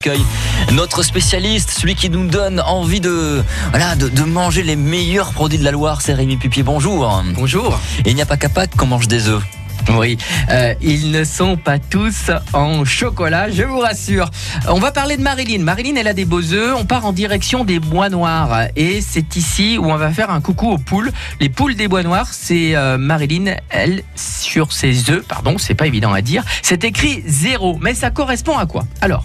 accueille notre spécialiste, celui qui nous donne envie de, voilà, de, de manger les meilleurs produits de la Loire, c'est Rémi Pupier. Bonjour. Bonjour. Et il n'y a pas qu'à Pâques qu'on mange des œufs. Oui, euh, ils ne sont pas tous en chocolat, je vous rassure. On va parler de Marilyn. Marilyn, elle a des beaux œufs. On part en direction des bois noirs. Et c'est ici où on va faire un coucou aux poules. Les poules des bois noirs, c'est euh, Marilyn, elle, sur ses œufs, pardon, c'est pas évident à dire. C'est écrit zéro, mais ça correspond à quoi? Alors,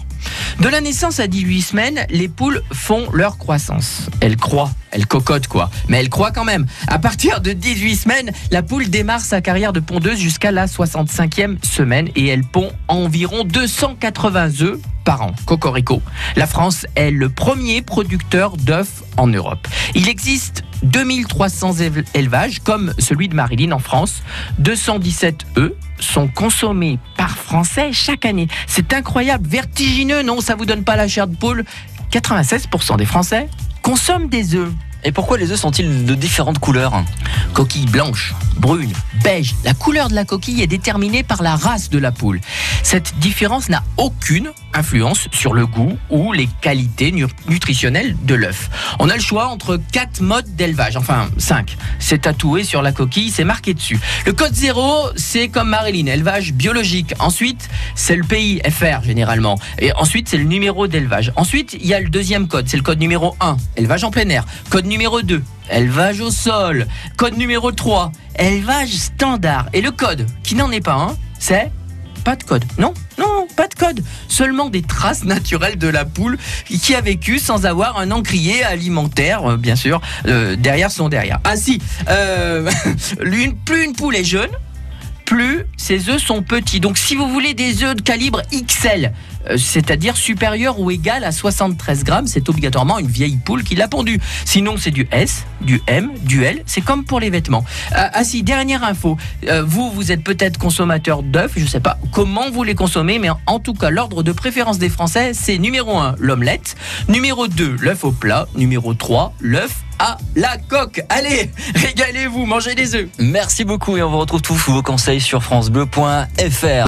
de la naissance à 18 semaines, les poules font leur croissance. Elles croient, elles cocotent quoi, mais elles croient quand même. À partir de 18 semaines, la poule démarre sa carrière de pondeuse jusqu'à la 65e semaine et elle pond environ 280 œufs par an. Cocorico. La France est le premier producteur d'œufs en Europe. Il existe 2300 éve- élevages comme celui de Marilyn en France. 217 œufs sont consommés par Français chaque année. C'est incroyable, vertigineux, non Ça vous donne pas la chair de poule 96% des Français consomment des œufs. Et pourquoi les œufs sont-ils de différentes couleurs Coquille blanche, brune, beige. La couleur de la coquille est déterminée par la race de la poule. Cette différence n'a aucune influence sur le goût ou les qualités nu- nutritionnelles de l'œuf. On a le choix entre quatre modes d'élevage, enfin cinq. C'est tatoué sur la coquille, c'est marqué dessus. Le code 0, c'est comme Marilyn, élevage biologique. Ensuite, c'est le pays FR généralement. Et ensuite, c'est le numéro d'élevage. Ensuite, il y a le deuxième code, c'est le code numéro 1, élevage en plein air. Code numéro 2, élevage au sol. Code numéro 3, élevage standard. Et le code, qui n'en est pas un, c'est pas de code. Non, non, pas de code. Seulement des traces naturelles de la poule qui a vécu sans avoir un encrier alimentaire, euh, bien sûr, euh, derrière son derrière. Ah si, euh, plus une poule est jeune, plus ses œufs sont petits. Donc si vous voulez des œufs de calibre XL, c'est-à-dire supérieur ou égal à 73 grammes, c'est obligatoirement une vieille poule qui l'a pondu. Sinon c'est du S, du M, du L, c'est comme pour les vêtements. Ah, ah si, dernière info, Euh, vous, vous êtes peut-être consommateur d'œufs, je sais pas comment vous les consommez, mais en, en tout cas l'ordre de préférence des Français, c'est numéro 1, l'omelette, numéro 2, l'œuf au plat, numéro 3, l'œuf à la coque. Allez, régalez-vous, mangez des œufs. Merci beaucoup et on vous retrouve tous vos conseils sur francebleu.fr.